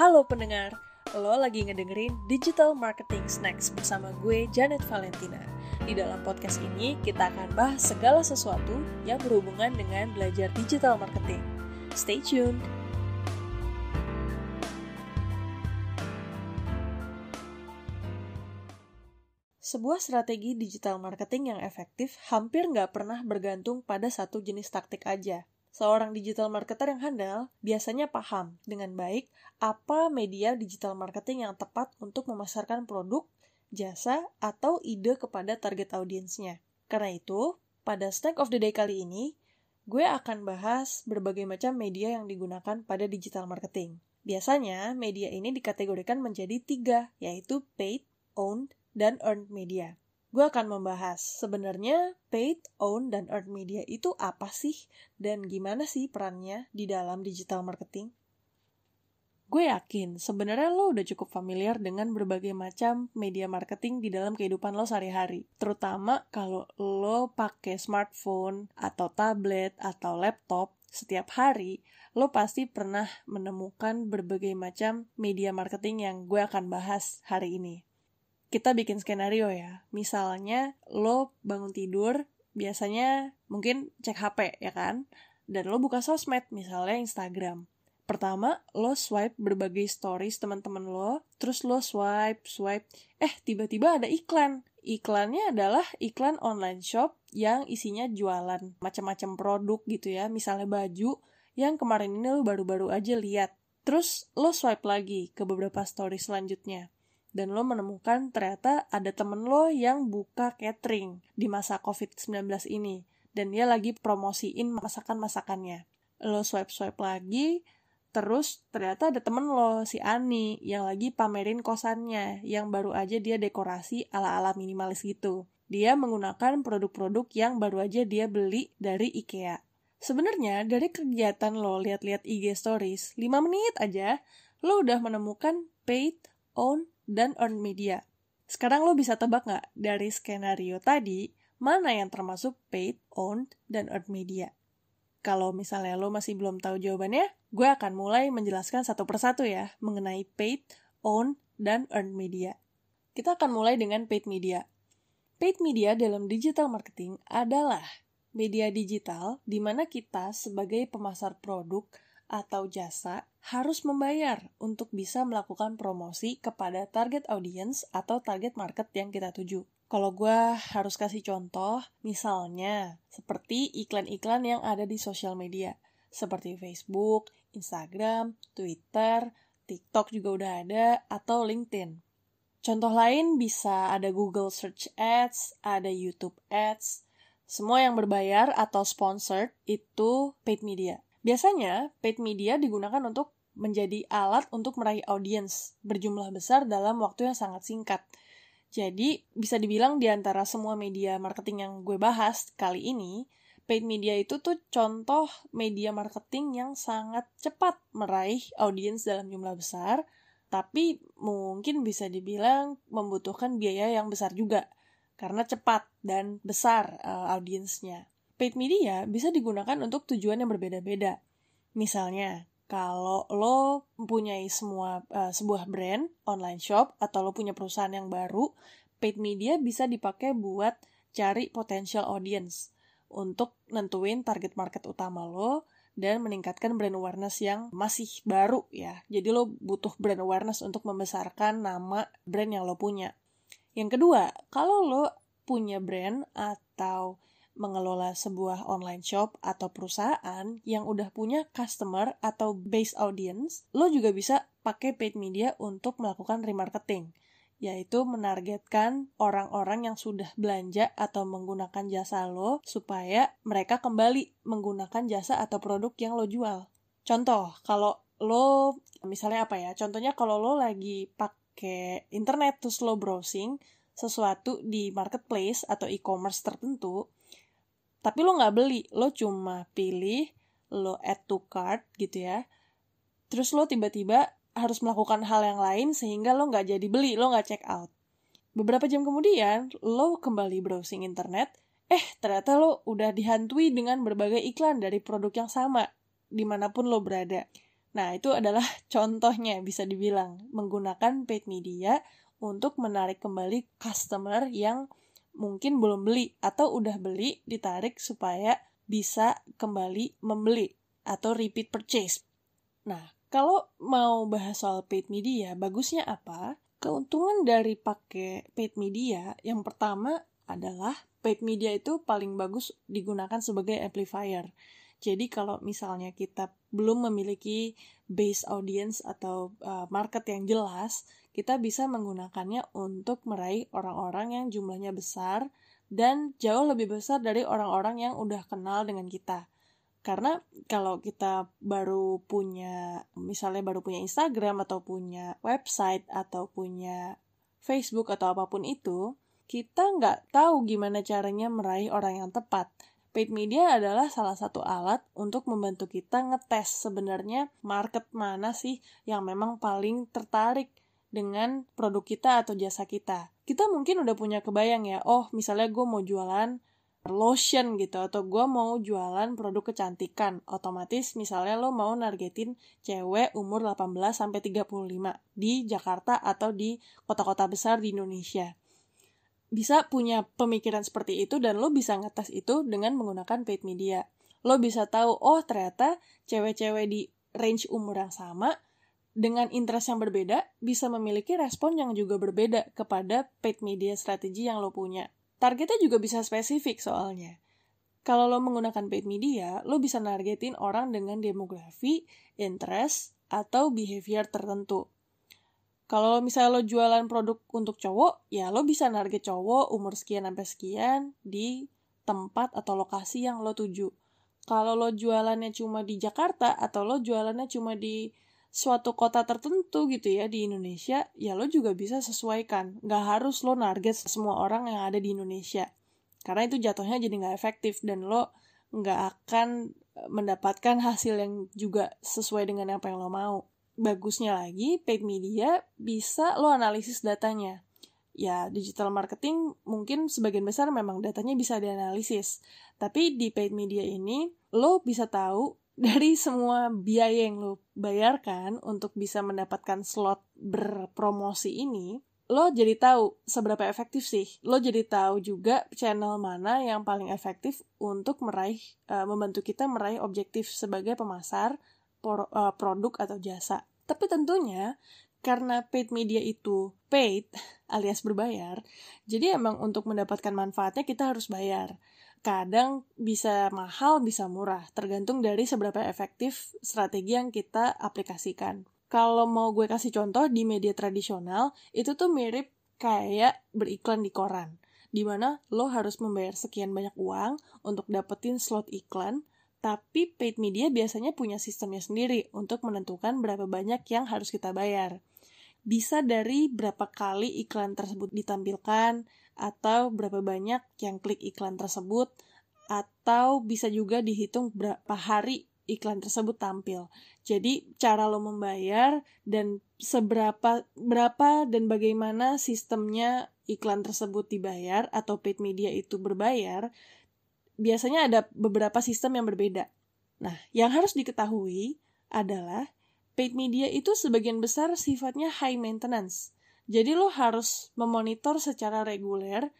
Halo pendengar, lo lagi ngedengerin Digital Marketing Snacks bersama gue Janet Valentina. Di dalam podcast ini kita akan bahas segala sesuatu yang berhubungan dengan belajar digital marketing. Stay tuned! Sebuah strategi digital marketing yang efektif hampir nggak pernah bergantung pada satu jenis taktik aja. Seorang digital marketer yang handal biasanya paham dengan baik apa media digital marketing yang tepat untuk memasarkan produk, jasa, atau ide kepada target audiensnya. Karena itu, pada Snack of the Day kali ini, gue akan bahas berbagai macam media yang digunakan pada digital marketing. Biasanya, media ini dikategorikan menjadi tiga, yaitu paid, owned, dan earned media. Gue akan membahas sebenarnya paid, owned, dan earned media itu apa sih dan gimana sih perannya di dalam digital marketing. Gue yakin sebenarnya lo udah cukup familiar dengan berbagai macam media marketing di dalam kehidupan lo sehari-hari. Terutama kalau lo pakai smartphone atau tablet atau laptop setiap hari, lo pasti pernah menemukan berbagai macam media marketing yang gue akan bahas hari ini kita bikin skenario ya. Misalnya lo bangun tidur, biasanya mungkin cek HP ya kan? Dan lo buka sosmed, misalnya Instagram. Pertama, lo swipe berbagai stories teman-teman lo, terus lo swipe, swipe, eh tiba-tiba ada iklan. Iklannya adalah iklan online shop yang isinya jualan macam-macam produk gitu ya, misalnya baju yang kemarin ini lo baru-baru aja lihat. Terus lo swipe lagi ke beberapa story selanjutnya dan lo menemukan ternyata ada temen lo yang buka catering di masa COVID-19 ini dan dia lagi promosiin masakan-masakannya. Lo swipe-swipe lagi, terus ternyata ada temen lo, si Ani, yang lagi pamerin kosannya, yang baru aja dia dekorasi ala-ala minimalis gitu. Dia menggunakan produk-produk yang baru aja dia beli dari IKEA. Sebenarnya dari kegiatan lo lihat-lihat IG stories, 5 menit aja, lo udah menemukan paid, own, dan earned media. Sekarang lo bisa tebak nggak dari skenario tadi, mana yang termasuk paid, owned, dan earned media? Kalau misalnya lo masih belum tahu jawabannya, gue akan mulai menjelaskan satu persatu ya, mengenai paid, owned, dan earned media. Kita akan mulai dengan paid media. Paid media dalam digital marketing adalah media digital di mana kita sebagai pemasar produk atau jasa harus membayar untuk bisa melakukan promosi kepada target audience atau target market yang kita tuju. Kalau gue harus kasih contoh, misalnya seperti iklan-iklan yang ada di sosial media, seperti Facebook, Instagram, Twitter, TikTok juga udah ada, atau LinkedIn. Contoh lain bisa ada Google Search Ads, ada YouTube Ads, semua yang berbayar atau sponsored itu paid media. Biasanya, paid media digunakan untuk menjadi alat untuk meraih audiens berjumlah besar dalam waktu yang sangat singkat. Jadi, bisa dibilang di antara semua media marketing yang gue bahas kali ini, paid media itu tuh contoh media marketing yang sangat cepat meraih audiens dalam jumlah besar, tapi mungkin bisa dibilang membutuhkan biaya yang besar juga, karena cepat dan besar uh, audiensnya paid media bisa digunakan untuk tujuan yang berbeda-beda. Misalnya, kalau lo mempunyai semua uh, sebuah brand online shop atau lo punya perusahaan yang baru, paid media bisa dipakai buat cari potential audience untuk nentuin target market utama lo dan meningkatkan brand awareness yang masih baru ya. Jadi lo butuh brand awareness untuk membesarkan nama brand yang lo punya. Yang kedua, kalau lo punya brand atau mengelola sebuah online shop atau perusahaan yang udah punya customer atau base audience, lo juga bisa pakai paid media untuk melakukan remarketing, yaitu menargetkan orang-orang yang sudah belanja atau menggunakan jasa lo supaya mereka kembali menggunakan jasa atau produk yang lo jual. Contoh, kalau lo misalnya apa ya? Contohnya kalau lo lagi pakai internet terus lo browsing sesuatu di marketplace atau e-commerce tertentu, tapi lo nggak beli lo cuma pilih lo add to cart gitu ya. Terus lo tiba-tiba harus melakukan hal yang lain sehingga lo nggak jadi beli lo nggak check out. Beberapa jam kemudian lo kembali browsing internet eh ternyata lo udah dihantui dengan berbagai iklan dari produk yang sama di mana pun lo berada. Nah, itu adalah contohnya bisa dibilang menggunakan paid media untuk menarik kembali customer yang mungkin belum beli atau udah beli ditarik supaya bisa kembali membeli atau repeat purchase. Nah, kalau mau bahas soal paid media, bagusnya apa? Keuntungan dari pakai paid media yang pertama adalah paid media itu paling bagus digunakan sebagai amplifier. Jadi kalau misalnya kita belum memiliki base audience atau uh, market yang jelas, kita bisa menggunakannya untuk meraih orang-orang yang jumlahnya besar dan jauh lebih besar dari orang-orang yang udah kenal dengan kita. Karena kalau kita baru punya, misalnya baru punya Instagram atau punya website atau punya Facebook atau apa pun itu, kita nggak tahu gimana caranya meraih orang yang tepat Paid media adalah salah satu alat untuk membantu kita ngetes sebenarnya market mana sih yang memang paling tertarik dengan produk kita atau jasa kita. Kita mungkin udah punya kebayang ya, oh misalnya gue mau jualan lotion gitu atau gue mau jualan produk kecantikan otomatis misalnya lo mau nargetin cewek umur 18 sampai 35 di Jakarta atau di kota-kota besar di Indonesia bisa punya pemikiran seperti itu dan lo bisa ngetes itu dengan menggunakan paid media. Lo bisa tahu, oh ternyata cewek-cewek di range umur yang sama dengan interest yang berbeda bisa memiliki respon yang juga berbeda kepada paid media strategi yang lo punya. Targetnya juga bisa spesifik soalnya. Kalau lo menggunakan paid media, lo bisa nargetin orang dengan demografi, interest, atau behavior tertentu. Kalau misalnya lo jualan produk untuk cowok, ya lo bisa narget cowok umur sekian sampai sekian di tempat atau lokasi yang lo tuju. Kalau lo jualannya cuma di Jakarta atau lo jualannya cuma di suatu kota tertentu gitu ya di Indonesia, ya lo juga bisa sesuaikan. Gak harus lo narget semua orang yang ada di Indonesia. Karena itu jatuhnya jadi gak efektif dan lo gak akan mendapatkan hasil yang juga sesuai dengan apa yang lo mau bagusnya lagi, paid media bisa lo analisis datanya. Ya, digital marketing mungkin sebagian besar memang datanya bisa dianalisis. Tapi di paid media ini, lo bisa tahu dari semua biaya yang lo bayarkan untuk bisa mendapatkan slot berpromosi ini, lo jadi tahu seberapa efektif sih. Lo jadi tahu juga channel mana yang paling efektif untuk meraih, uh, membantu kita meraih objektif sebagai pemasar uh, produk atau jasa. Tapi tentunya karena paid media itu paid alias berbayar, jadi emang untuk mendapatkan manfaatnya kita harus bayar. Kadang bisa mahal, bisa murah, tergantung dari seberapa efektif strategi yang kita aplikasikan. Kalau mau gue kasih contoh di media tradisional, itu tuh mirip kayak beriklan di koran di mana lo harus membayar sekian banyak uang untuk dapetin slot iklan tapi paid media biasanya punya sistemnya sendiri untuk menentukan berapa banyak yang harus kita bayar. Bisa dari berapa kali iklan tersebut ditampilkan, atau berapa banyak yang klik iklan tersebut, atau bisa juga dihitung berapa hari iklan tersebut tampil. Jadi cara lo membayar dan seberapa berapa dan bagaimana sistemnya iklan tersebut dibayar atau paid media itu berbayar biasanya ada beberapa sistem yang berbeda. Nah, yang harus diketahui adalah paid media itu sebagian besar sifatnya high maintenance. Jadi lo harus memonitor secara reguler,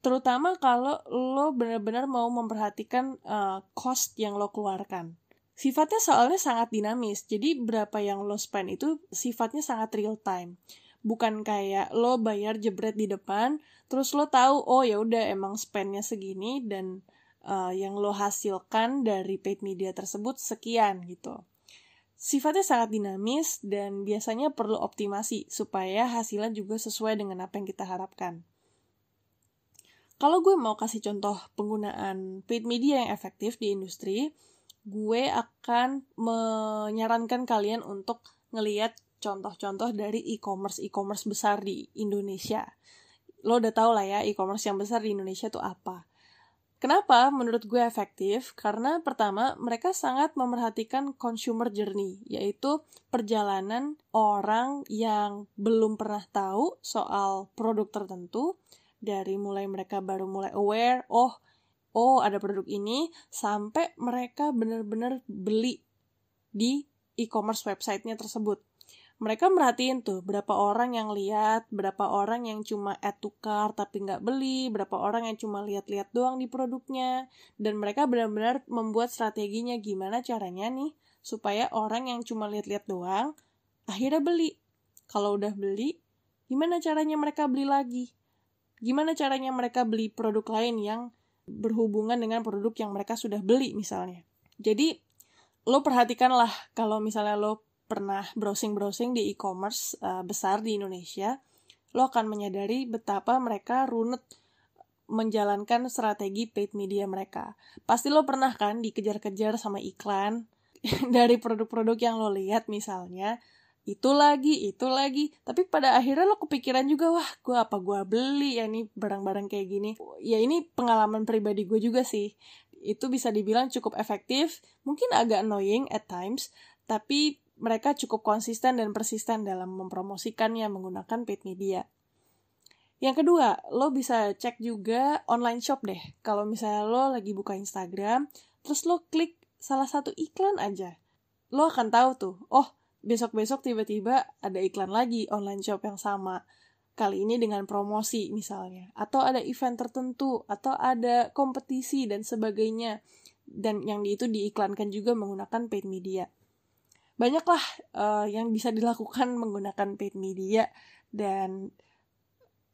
terutama kalau lo benar-benar mau memperhatikan uh, cost yang lo keluarkan. Sifatnya soalnya sangat dinamis, jadi berapa yang lo spend itu sifatnya sangat real time. Bukan kayak lo bayar jebret di depan, terus lo tahu oh ya udah emang spendnya segini dan uh, yang lo hasilkan dari paid media tersebut sekian gitu. Sifatnya sangat dinamis dan biasanya perlu optimasi supaya hasilnya juga sesuai dengan apa yang kita harapkan. Kalau gue mau kasih contoh penggunaan paid media yang efektif di industri, gue akan menyarankan kalian untuk ngeliat contoh-contoh dari e-commerce e-commerce besar di Indonesia. Lo udah tau lah ya e-commerce yang besar di Indonesia tuh apa. Kenapa menurut gue efektif? Karena pertama, mereka sangat memerhatikan consumer journey, yaitu perjalanan orang yang belum pernah tahu soal produk tertentu, dari mulai mereka baru mulai aware, oh, oh ada produk ini, sampai mereka benar-benar beli di e-commerce websitenya tersebut. Mereka merhatiin tuh berapa orang yang lihat, berapa orang yang cuma add to cart tapi nggak beli, berapa orang yang cuma lihat-lihat doang di produknya, dan mereka benar-benar membuat strateginya gimana caranya nih supaya orang yang cuma lihat-lihat doang akhirnya beli. Kalau udah beli, gimana caranya mereka beli lagi? Gimana caranya mereka beli produk lain yang berhubungan dengan produk yang mereka sudah beli misalnya. Jadi lo perhatikanlah kalau misalnya lo pernah browsing-browsing di e-commerce uh, besar di Indonesia, lo akan menyadari betapa mereka runut menjalankan strategi paid media mereka. Pasti lo pernah kan dikejar-kejar sama iklan dari produk-produk yang lo lihat misalnya, itu lagi, itu lagi. Tapi pada akhirnya lo kepikiran juga, wah gue apa gue beli ya nih barang-barang kayak gini. Ya ini pengalaman pribadi gue juga sih itu bisa dibilang cukup efektif, mungkin agak annoying at times, tapi mereka cukup konsisten dan persisten dalam mempromosikannya menggunakan paid media. Yang kedua, lo bisa cek juga online shop deh. Kalau misalnya lo lagi buka Instagram, terus lo klik salah satu iklan aja. Lo akan tahu tuh, oh besok-besok tiba-tiba ada iklan lagi online shop yang sama kali ini dengan promosi misalnya atau ada event tertentu atau ada kompetisi dan sebagainya dan yang itu diiklankan juga menggunakan paid media banyaklah uh, yang bisa dilakukan menggunakan paid media dan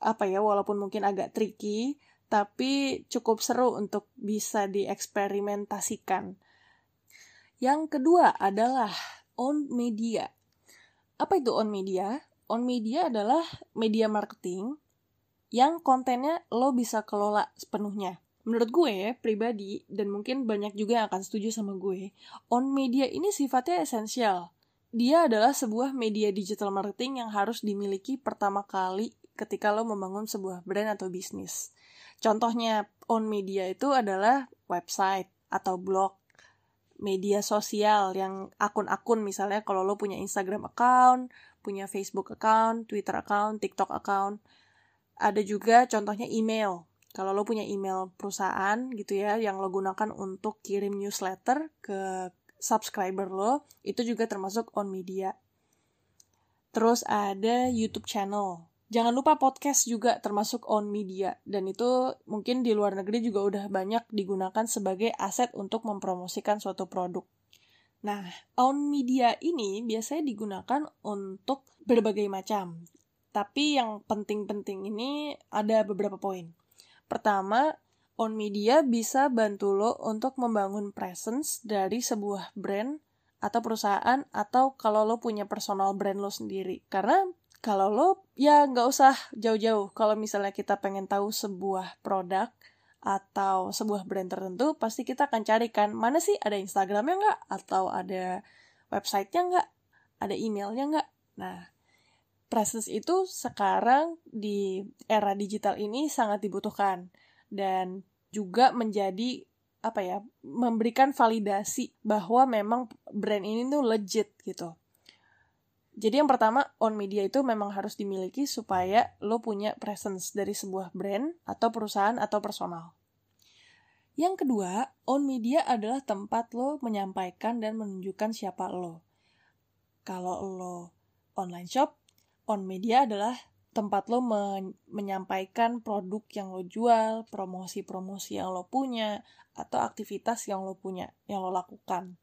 apa ya walaupun mungkin agak tricky tapi cukup seru untuk bisa dieksperimentasikan. Yang kedua adalah on media. Apa itu on media? On media adalah media marketing yang kontennya lo bisa kelola sepenuhnya. Menurut gue pribadi, dan mungkin banyak juga yang akan setuju sama gue, on media ini sifatnya esensial. Dia adalah sebuah media digital marketing yang harus dimiliki pertama kali ketika lo membangun sebuah brand atau bisnis. Contohnya, on media itu adalah website atau blog, media sosial yang akun-akun misalnya kalau lo punya Instagram account, punya Facebook account, Twitter account, TikTok account. Ada juga contohnya email. Kalau lo punya email perusahaan gitu ya yang lo gunakan untuk kirim newsletter ke subscriber lo, itu juga termasuk on media. Terus ada YouTube channel. Jangan lupa podcast juga termasuk on media dan itu mungkin di luar negeri juga udah banyak digunakan sebagai aset untuk mempromosikan suatu produk. Nah, on media ini biasanya digunakan untuk berbagai macam. Tapi yang penting-penting ini ada beberapa poin. Pertama, on media bisa bantu lo untuk membangun presence dari sebuah brand atau perusahaan atau kalau lo punya personal brand lo sendiri. Karena kalau lo ya nggak usah jauh-jauh. Kalau misalnya kita pengen tahu sebuah produk, atau sebuah brand tertentu, pasti kita akan carikan mana sih ada Instagramnya nggak, atau ada websitenya nggak, ada emailnya nggak. Nah, presence itu sekarang di era digital ini sangat dibutuhkan dan juga menjadi apa ya memberikan validasi bahwa memang brand ini tuh legit gitu. Jadi yang pertama on media itu memang harus dimiliki supaya lo punya presence dari sebuah brand atau perusahaan atau personal. Yang kedua, on media adalah tempat lo menyampaikan dan menunjukkan siapa lo. Kalau lo online shop, on media adalah tempat lo men menyampaikan produk yang lo jual, promosi-promosi yang lo punya, atau aktivitas yang lo punya, yang lo lakukan.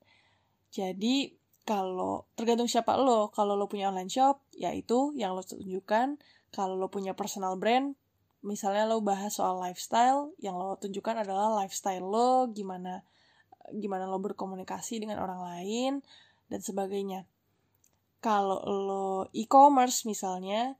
Jadi, kalau tergantung siapa lo. Kalau lo punya online shop ya itu yang lo tunjukkan. Kalau lo punya personal brand misalnya lo bahas soal lifestyle yang lo tunjukkan adalah lifestyle lo gimana gimana lo berkomunikasi dengan orang lain dan sebagainya kalau lo e-commerce misalnya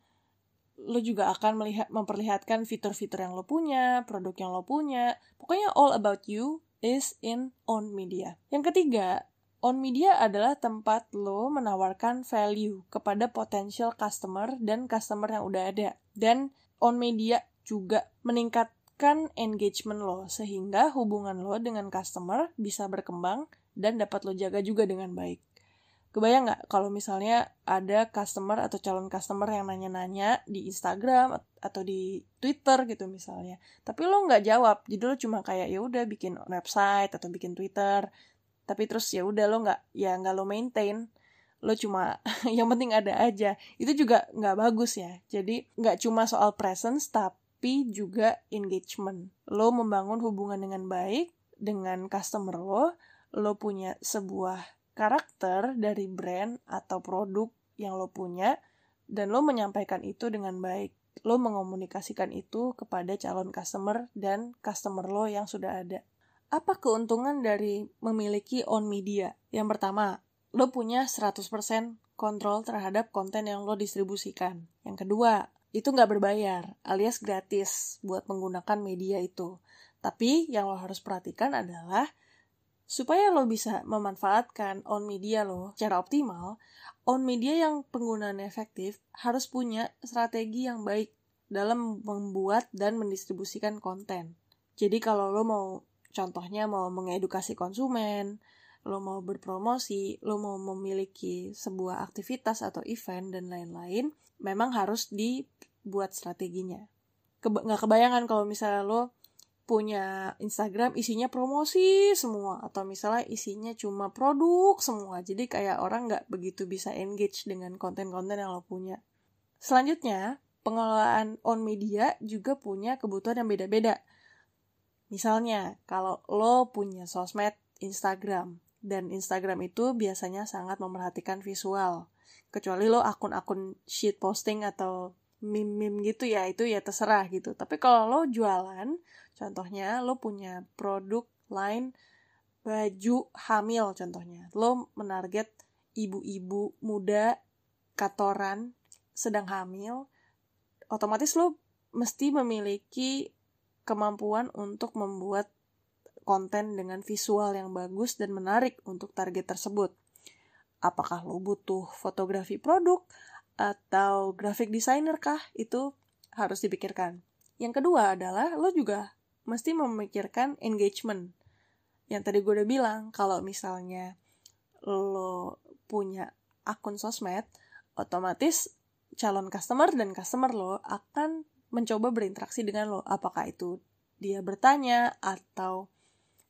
lo juga akan melihat memperlihatkan fitur-fitur yang lo punya produk yang lo punya pokoknya all about you is in on media yang ketiga On media adalah tempat lo menawarkan value kepada potential customer dan customer yang udah ada. Dan on media juga meningkatkan engagement lo sehingga hubungan lo dengan customer bisa berkembang dan dapat lo jaga juga dengan baik. Kebayang nggak kalau misalnya ada customer atau calon customer yang nanya-nanya di Instagram atau di Twitter gitu misalnya, tapi lo nggak jawab, jadi lo cuma kayak ya udah bikin website atau bikin Twitter, tapi terus ya udah lo nggak ya nggak lo maintain. Lo cuma yang penting ada aja. Itu juga nggak bagus ya. Jadi nggak cuma soal presence tapi juga engagement. Lo membangun hubungan dengan baik dengan customer lo lo punya sebuah karakter dari brand atau produk yang lo punya dan lo menyampaikan itu dengan baik lo mengomunikasikan itu kepada calon customer dan customer lo yang sudah ada apa keuntungan dari memiliki on media yang pertama lo punya 100% kontrol terhadap konten yang lo distribusikan. Yang kedua, itu nggak berbayar, alias gratis buat menggunakan media itu. Tapi yang lo harus perhatikan adalah supaya lo bisa memanfaatkan on media lo secara optimal, on media yang penggunaan efektif harus punya strategi yang baik dalam membuat dan mendistribusikan konten. Jadi kalau lo mau contohnya mau mengedukasi konsumen, lo mau berpromosi, lo mau memiliki sebuah aktivitas atau event dan lain-lain, memang harus dibuat strateginya. Keba nggak kebayangan kalau misalnya lo punya Instagram isinya promosi semua atau misalnya isinya cuma produk semua jadi kayak orang nggak begitu bisa engage dengan konten-konten yang lo punya selanjutnya pengelolaan on media juga punya kebutuhan yang beda-beda misalnya kalau lo punya sosmed Instagram dan Instagram itu biasanya sangat memerhatikan visual. Kecuali lo akun-akun sheet posting atau meme-meme gitu ya, itu ya terserah gitu. Tapi kalau lo jualan, contohnya lo punya produk line baju hamil contohnya. Lo menarget ibu-ibu muda katoran sedang hamil, otomatis lo mesti memiliki kemampuan untuk membuat konten dengan visual yang bagus dan menarik untuk target tersebut. Apakah lo butuh fotografi produk atau graphic designer kah? Itu harus dipikirkan. Yang kedua adalah lo juga mesti memikirkan engagement. Yang tadi gue udah bilang, kalau misalnya lo punya akun sosmed, otomatis calon customer dan customer lo akan mencoba berinteraksi dengan lo. Apakah itu dia bertanya atau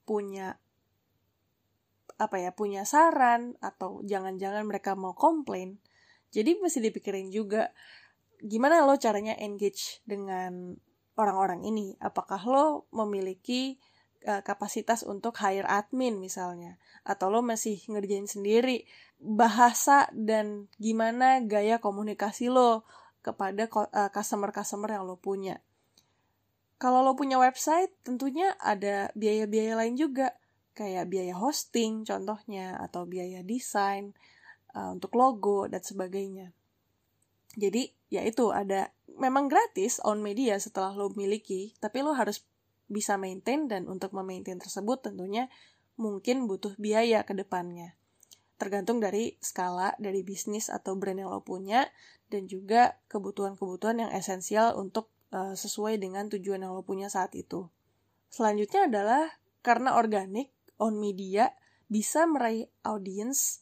punya apa ya punya saran atau jangan-jangan mereka mau komplain jadi mesti dipikirin juga gimana lo caranya engage dengan orang-orang ini? Apakah lo memiliki uh, kapasitas untuk hire admin misalnya? Atau lo masih ngerjain sendiri? Bahasa dan gimana gaya komunikasi lo kepada uh, customer-customer yang lo punya? Kalau lo punya website, tentunya ada biaya-biaya lain juga, kayak biaya hosting contohnya, atau biaya desain uh, untuk logo dan sebagainya. Jadi, ya itu ada memang gratis on media setelah lo miliki, tapi lo harus bisa maintain dan untuk memaintain tersebut tentunya mungkin butuh biaya ke depannya. Tergantung dari skala dari bisnis atau brand yang lo punya dan juga kebutuhan-kebutuhan yang esensial untuk uh, sesuai dengan tujuan yang lo punya saat itu. Selanjutnya adalah karena organik on media bisa meraih audiens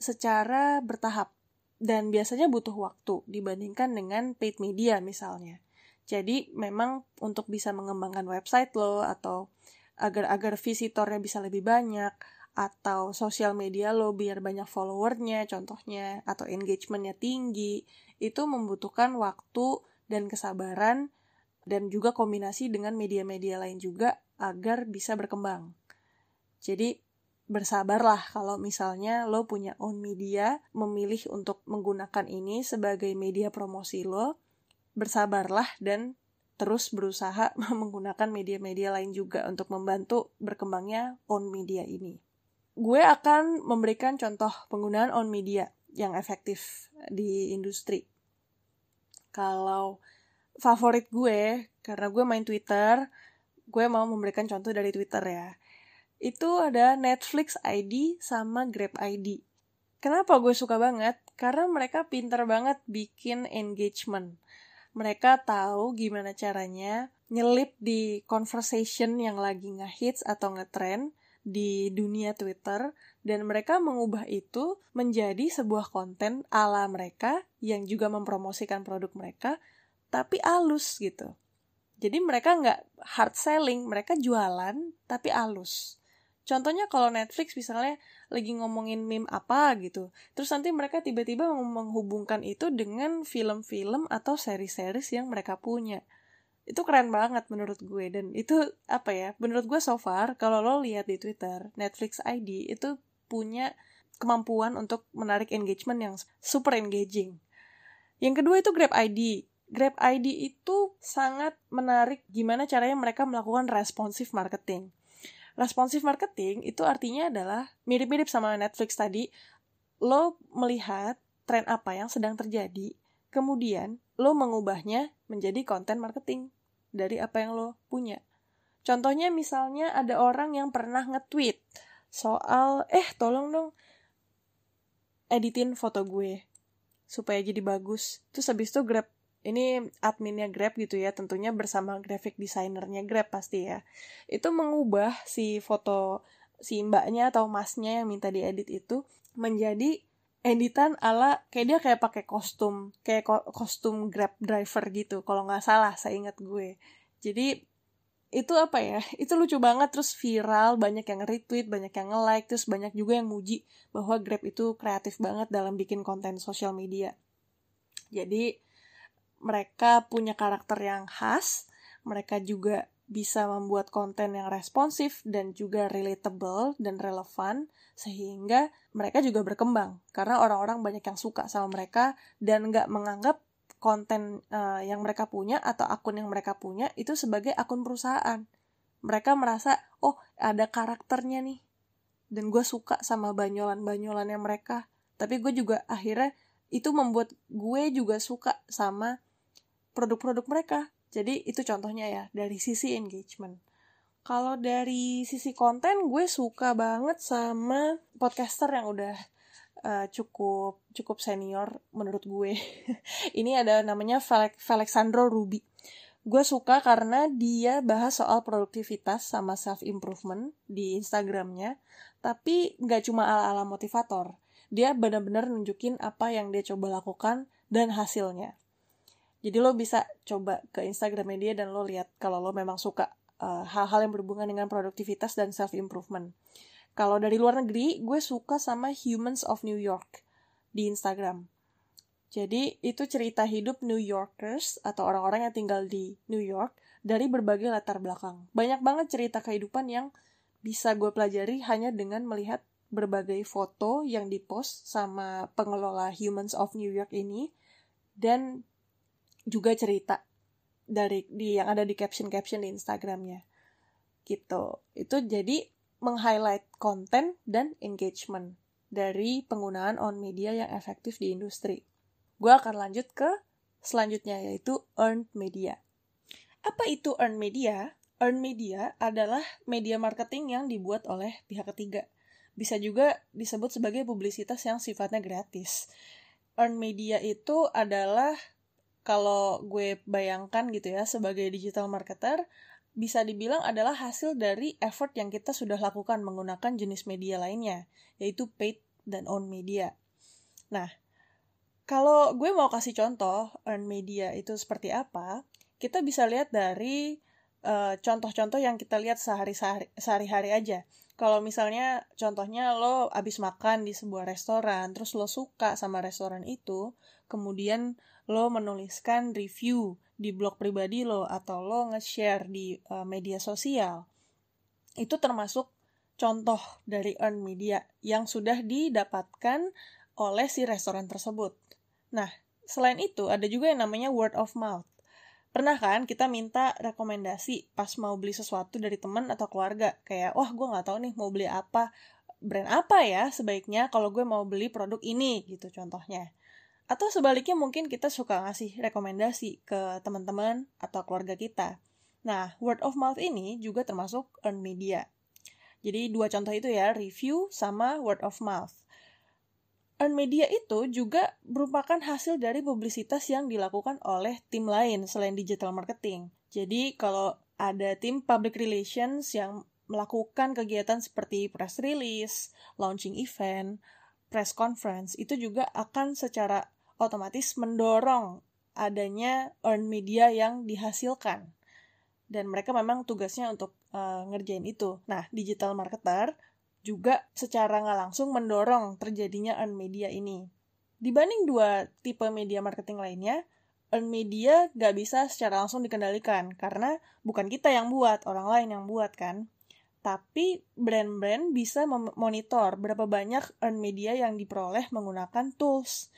secara bertahap dan biasanya butuh waktu dibandingkan dengan paid media misalnya. Jadi memang untuk bisa mengembangkan website lo atau agar agar visitornya bisa lebih banyak atau sosial media lo biar banyak followernya contohnya atau engagementnya tinggi itu membutuhkan waktu dan kesabaran dan juga kombinasi dengan media-media lain juga agar bisa berkembang. Jadi bersabarlah kalau misalnya lo punya own media, memilih untuk menggunakan ini sebagai media promosi lo, bersabarlah dan terus berusaha menggunakan media-media lain juga untuk membantu berkembangnya own media ini. Gue akan memberikan contoh penggunaan own media yang efektif di industri kalau favorit gue karena gue main Twitter gue mau memberikan contoh dari Twitter ya itu ada Netflix ID sama Grab ID kenapa gue suka banget karena mereka pinter banget bikin engagement mereka tahu gimana caranya nyelip di conversation yang lagi ngehits atau ngetrend di dunia Twitter dan mereka mengubah itu menjadi sebuah konten ala mereka yang juga mempromosikan produk mereka tapi alus gitu. Jadi mereka nggak hard selling, mereka jualan tapi alus. Contohnya kalau Netflix misalnya lagi ngomongin meme apa gitu, terus nanti mereka tiba-tiba menghubungkan itu dengan film-film atau seri-series yang mereka punya. Itu keren banget menurut gue dan itu apa ya? Menurut gue so far kalau lo lihat di Twitter, Netflix ID itu punya kemampuan untuk menarik engagement yang super engaging. Yang kedua itu Grab ID. Grab ID itu sangat menarik gimana caranya mereka melakukan responsive marketing Responsive marketing itu artinya adalah mirip-mirip sama Netflix tadi, lo melihat tren apa yang sedang terjadi, kemudian lo mengubahnya menjadi konten marketing dari apa yang lo punya. Contohnya misalnya ada orang yang pernah nge-tweet soal, eh tolong dong editin foto gue supaya jadi bagus. Terus habis itu Grab ini adminnya Grab gitu ya, tentunya bersama graphic desainernya Grab pasti ya. Itu mengubah si foto si mbaknya atau masnya yang minta diedit itu menjadi editan ala kayak dia kayak pakai kostum kayak ko kostum grab driver gitu kalau nggak salah saya ingat gue jadi itu apa ya itu lucu banget terus viral banyak yang retweet banyak yang nge like terus banyak juga yang muji bahwa grab itu kreatif banget dalam bikin konten sosial media jadi mereka punya karakter yang khas, mereka juga bisa membuat konten yang responsif dan juga relatable dan relevan sehingga mereka juga berkembang. Karena orang-orang banyak yang suka sama mereka dan nggak menganggap konten uh, yang mereka punya atau akun yang mereka punya itu sebagai akun perusahaan. Mereka merasa oh ada karakternya nih dan gue suka sama banyolan-banyolannya mereka. Tapi gue juga akhirnya itu membuat gue juga suka sama produk-produk mereka. Jadi itu contohnya ya dari sisi engagement. Kalau dari sisi konten gue suka banget sama podcaster yang udah uh, cukup cukup senior menurut gue. Ini ada namanya Felixandro Ruby. Gue suka karena dia bahas soal produktivitas sama self improvement di Instagramnya, tapi nggak cuma ala-ala motivator. Dia benar-benar nunjukin apa yang dia coba lakukan dan hasilnya. Jadi lo bisa coba ke Instagram dia dan lo lihat kalau lo memang suka eh, hal-hal uh, yang berhubungan dengan produktivitas dan self improvement. Kalau dari luar negeri, gue suka sama Humans of New York di Instagram. Jadi itu cerita hidup New Yorkers atau orang-orang yang tinggal di New York dari berbagai latar belakang. Banyak banget cerita kehidupan yang bisa gue pelajari hanya dengan melihat berbagai foto yang dipost sama pengelola Humans of New York ini dan juga cerita dari di yang ada di caption-caption di Instagramnya. Gitu. Itu jadi meng-highlight konten dan engagement dari penggunaan on media yang efektif di industri. Gue akan lanjut ke selanjutnya yaitu earned media. Apa itu earned media? Earned media adalah media marketing yang dibuat oleh pihak ketiga. Bisa juga disebut sebagai publisitas yang sifatnya gratis. Earned media itu adalah kalau gue bayangkan gitu ya sebagai digital marketer bisa dibilang adalah hasil dari effort yang kita sudah lakukan menggunakan jenis media lainnya, yaitu paid dan own media. Nah, kalau gue mau kasih contoh earn media itu seperti apa, kita bisa lihat dari eh, contoh-contoh uh, yang kita lihat sehari-hari aja. Kalau misalnya contohnya lo abis makan di sebuah restoran, terus lo suka sama restoran itu, kemudian lo menuliskan review di blog pribadi lo atau lo nge-share di uh, media sosial itu termasuk contoh dari earn media yang sudah didapatkan oleh si restoran tersebut. Nah, selain itu ada juga yang namanya word of mouth. Pernah kan kita minta rekomendasi pas mau beli sesuatu dari teman atau keluarga kayak wah gue nggak tahu nih mau beli apa brand apa ya sebaiknya kalau gue mau beli produk ini gitu contohnya. Atau sebaliknya mungkin kita suka ngasih rekomendasi ke teman-teman atau keluarga kita. Nah, word of mouth ini juga termasuk earn media. Jadi dua contoh itu ya, review sama word of mouth. Earn media itu juga merupakan hasil dari publisitas yang dilakukan oleh tim lain selain digital marketing. Jadi kalau ada tim public relations yang melakukan kegiatan seperti press release, launching event, press conference, itu juga akan secara otomatis mendorong adanya earn media yang dihasilkan. Dan mereka memang tugasnya untuk uh, ngerjain itu. Nah, digital marketer juga secara nggak langsung mendorong terjadinya earn media ini. Dibanding dua tipe media marketing lainnya, earn media nggak bisa secara langsung dikendalikan karena bukan kita yang buat, orang lain yang buat kan. Tapi brand-brand bisa memonitor berapa banyak earn media yang diperoleh menggunakan tools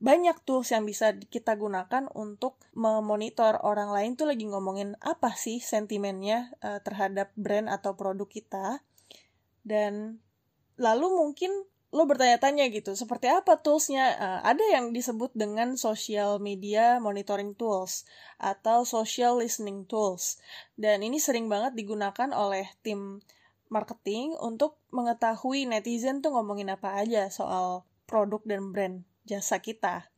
banyak tools yang bisa kita gunakan untuk memonitor orang lain tuh lagi ngomongin apa sih sentimennya uh, terhadap brand atau produk kita. Dan lalu mungkin lo bertanya-tanya gitu, seperti apa toolsnya? Uh, ada yang disebut dengan social media monitoring tools atau social listening tools. Dan ini sering banget digunakan oleh tim marketing untuk mengetahui netizen tuh ngomongin apa aja soal produk dan brand jasa kita.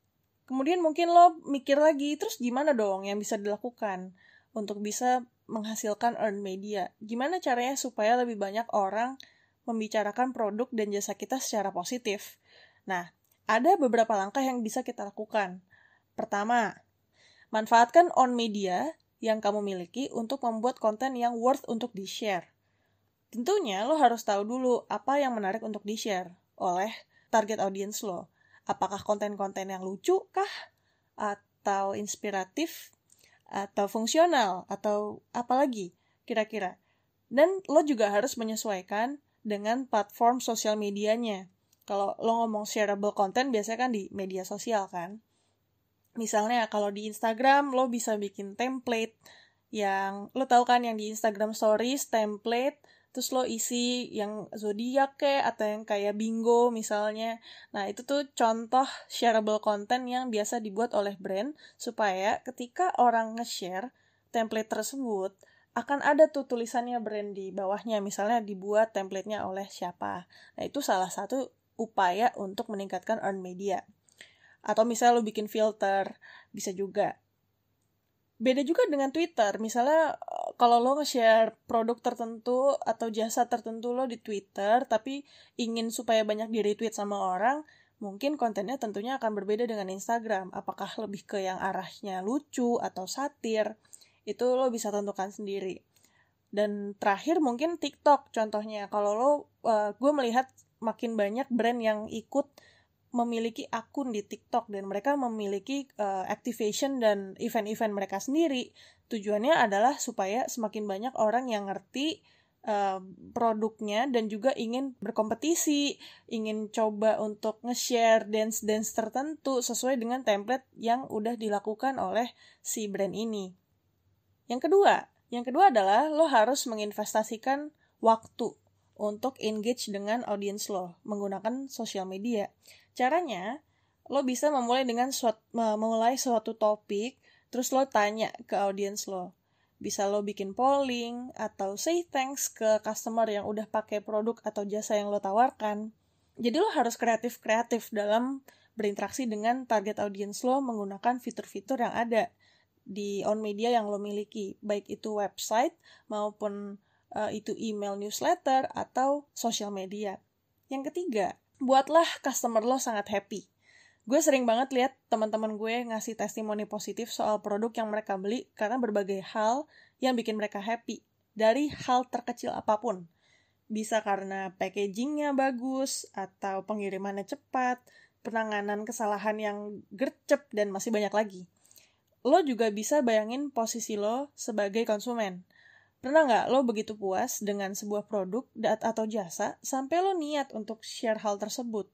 Kemudian mungkin lo mikir lagi, terus gimana dong yang bisa dilakukan untuk bisa menghasilkan earn media? Gimana caranya supaya lebih banyak orang membicarakan produk dan jasa kita secara positif? Nah, ada beberapa langkah yang bisa kita lakukan. Pertama, manfaatkan on media yang kamu miliki untuk membuat konten yang worth untuk di-share. Tentunya lo harus tahu dulu apa yang menarik untuk di-share oleh target audience lo apakah konten-konten yang lucu kah? Atau inspiratif? Atau fungsional? Atau apalagi kira-kira? Dan lo juga harus menyesuaikan dengan platform sosial medianya. Kalau lo ngomong shareable content biasanya kan di media sosial kan? Misalnya kalau di Instagram lo bisa bikin template yang lo tahu kan yang di Instagram Stories template terus lo isi yang zodiak ke atau yang kayak bingo misalnya. Nah itu tuh contoh shareable content yang biasa dibuat oleh brand supaya ketika orang nge-share template tersebut akan ada tuh tulisannya brand di bawahnya. Misalnya dibuat templatenya oleh siapa. Nah itu salah satu upaya untuk meningkatkan earn media. Atau misalnya lo bikin filter bisa juga. Beda juga dengan Twitter. Misalnya kalau lo nge-share produk tertentu atau jasa tertentu lo di Twitter, tapi ingin supaya banyak di-retweet sama orang, mungkin kontennya tentunya akan berbeda dengan Instagram. Apakah lebih ke yang arahnya lucu atau satir, itu lo bisa tentukan sendiri. Dan terakhir mungkin TikTok contohnya. Kalau lo, uh, gue melihat makin banyak brand yang ikut memiliki akun di TikTok dan mereka memiliki uh, activation dan event-event mereka sendiri. Tujuannya adalah supaya semakin banyak orang yang ngerti uh, produknya dan juga ingin berkompetisi, ingin coba untuk nge-share dance-dance tertentu sesuai dengan template yang udah dilakukan oleh si brand ini. Yang kedua, yang kedua adalah lo harus menginvestasikan waktu untuk engage dengan audience lo menggunakan sosial media. Caranya, lo bisa memulai dengan suat, memulai suatu topik, terus lo tanya ke audiens lo. Bisa lo bikin polling atau say thanks ke customer yang udah pakai produk atau jasa yang lo tawarkan. Jadi lo harus kreatif-kreatif dalam berinteraksi dengan target audiens lo menggunakan fitur-fitur yang ada di on media yang lo miliki, baik itu website maupun itu email newsletter atau social media. Yang ketiga, buatlah customer lo sangat happy. Gue sering banget lihat teman-teman gue ngasih testimoni positif soal produk yang mereka beli karena berbagai hal yang bikin mereka happy. Dari hal terkecil apa pun. Bisa karena packagingnya bagus, atau pengirimannya cepat, penanganan kesalahan yang gercep, dan masih banyak lagi. Lo juga bisa bayangin posisi lo sebagai konsumen. Pernah nggak lo begitu puas dengan sebuah produk atau jasa sampai lo niat untuk share hal tersebut?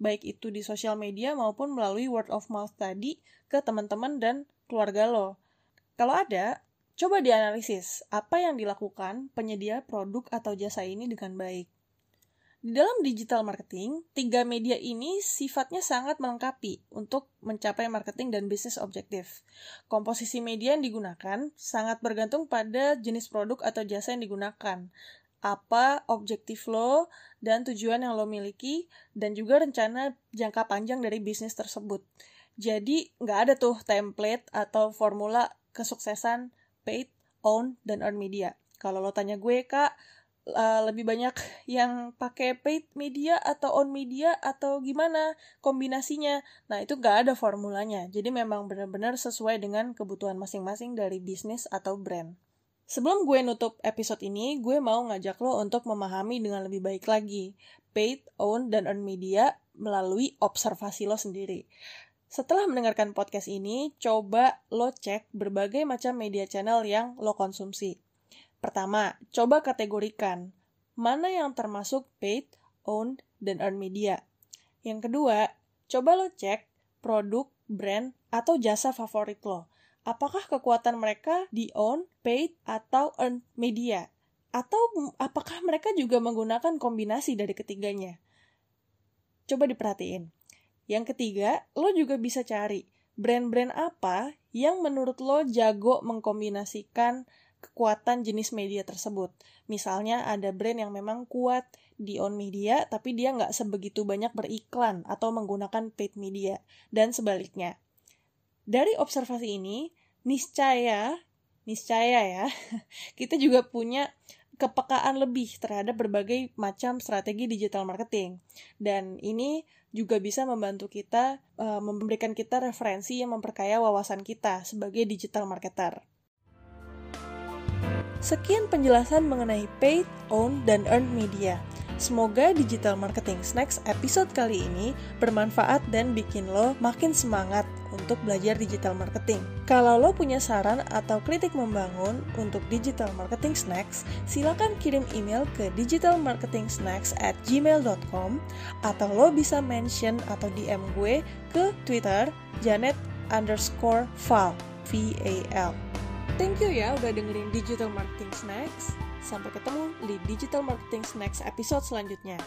Baik itu di sosial media maupun melalui word of mouth tadi ke teman-teman dan keluarga lo. Kalau ada, coba dianalisis apa yang dilakukan penyedia produk atau jasa ini dengan baik. Di dalam digital marketing, tiga media ini sifatnya sangat melengkapi untuk mencapai marketing dan bisnis objektif. Komposisi media yang digunakan sangat bergantung pada jenis produk atau jasa yang digunakan, apa objektif lo dan tujuan yang lo miliki, dan juga rencana jangka panjang dari bisnis tersebut. Jadi, nggak ada tuh template atau formula kesuksesan paid, own, dan earn media. Kalau lo tanya gue, Kak, uh, lebih banyak yang pakai paid media atau on media atau gimana kombinasinya. Nah, itu gak ada formulanya. Jadi memang benar-benar sesuai dengan kebutuhan masing-masing dari bisnis atau brand. Sebelum gue nutup episode ini, gue mau ngajak lo untuk memahami dengan lebih baik lagi paid, own, dan earn media melalui observasi lo sendiri. Setelah mendengarkan podcast ini, coba lo cek berbagai macam media channel yang lo konsumsi. Pertama, coba kategorikan mana yang termasuk paid, own, dan earn media. Yang kedua, coba lo cek produk, brand, atau jasa favorit lo apakah kekuatan mereka di own, paid, atau earned media? Atau apakah mereka juga menggunakan kombinasi dari ketiganya? Coba diperhatiin. Yang ketiga, lo juga bisa cari brand-brand apa yang menurut lo jago mengkombinasikan kekuatan jenis media tersebut. Misalnya ada brand yang memang kuat di on media, tapi dia nggak sebegitu banyak beriklan atau menggunakan paid media, dan sebaliknya. Dari observasi ini, niscaya, niscaya ya, kita juga punya kepekaan lebih terhadap berbagai macam strategi digital marketing. Dan ini juga bisa membantu kita, uh, memberikan kita referensi yang memperkaya wawasan kita sebagai digital marketer. Sekian penjelasan mengenai paid, own, dan earned media. Semoga Digital Marketing Snacks episode kali ini bermanfaat dan bikin lo makin semangat untuk belajar digital marketing. Kalau lo punya saran atau kritik membangun untuk Digital Marketing Snacks, silakan kirim email ke digitalmarketingsnacks at gmail.com atau lo bisa mention atau DM gue ke Twitter janet underscore V-A-L. Thank you ya udah dengerin Digital Marketing Snacks. Sampai ketemu di Digital Marketing Snacks episode selanjutnya.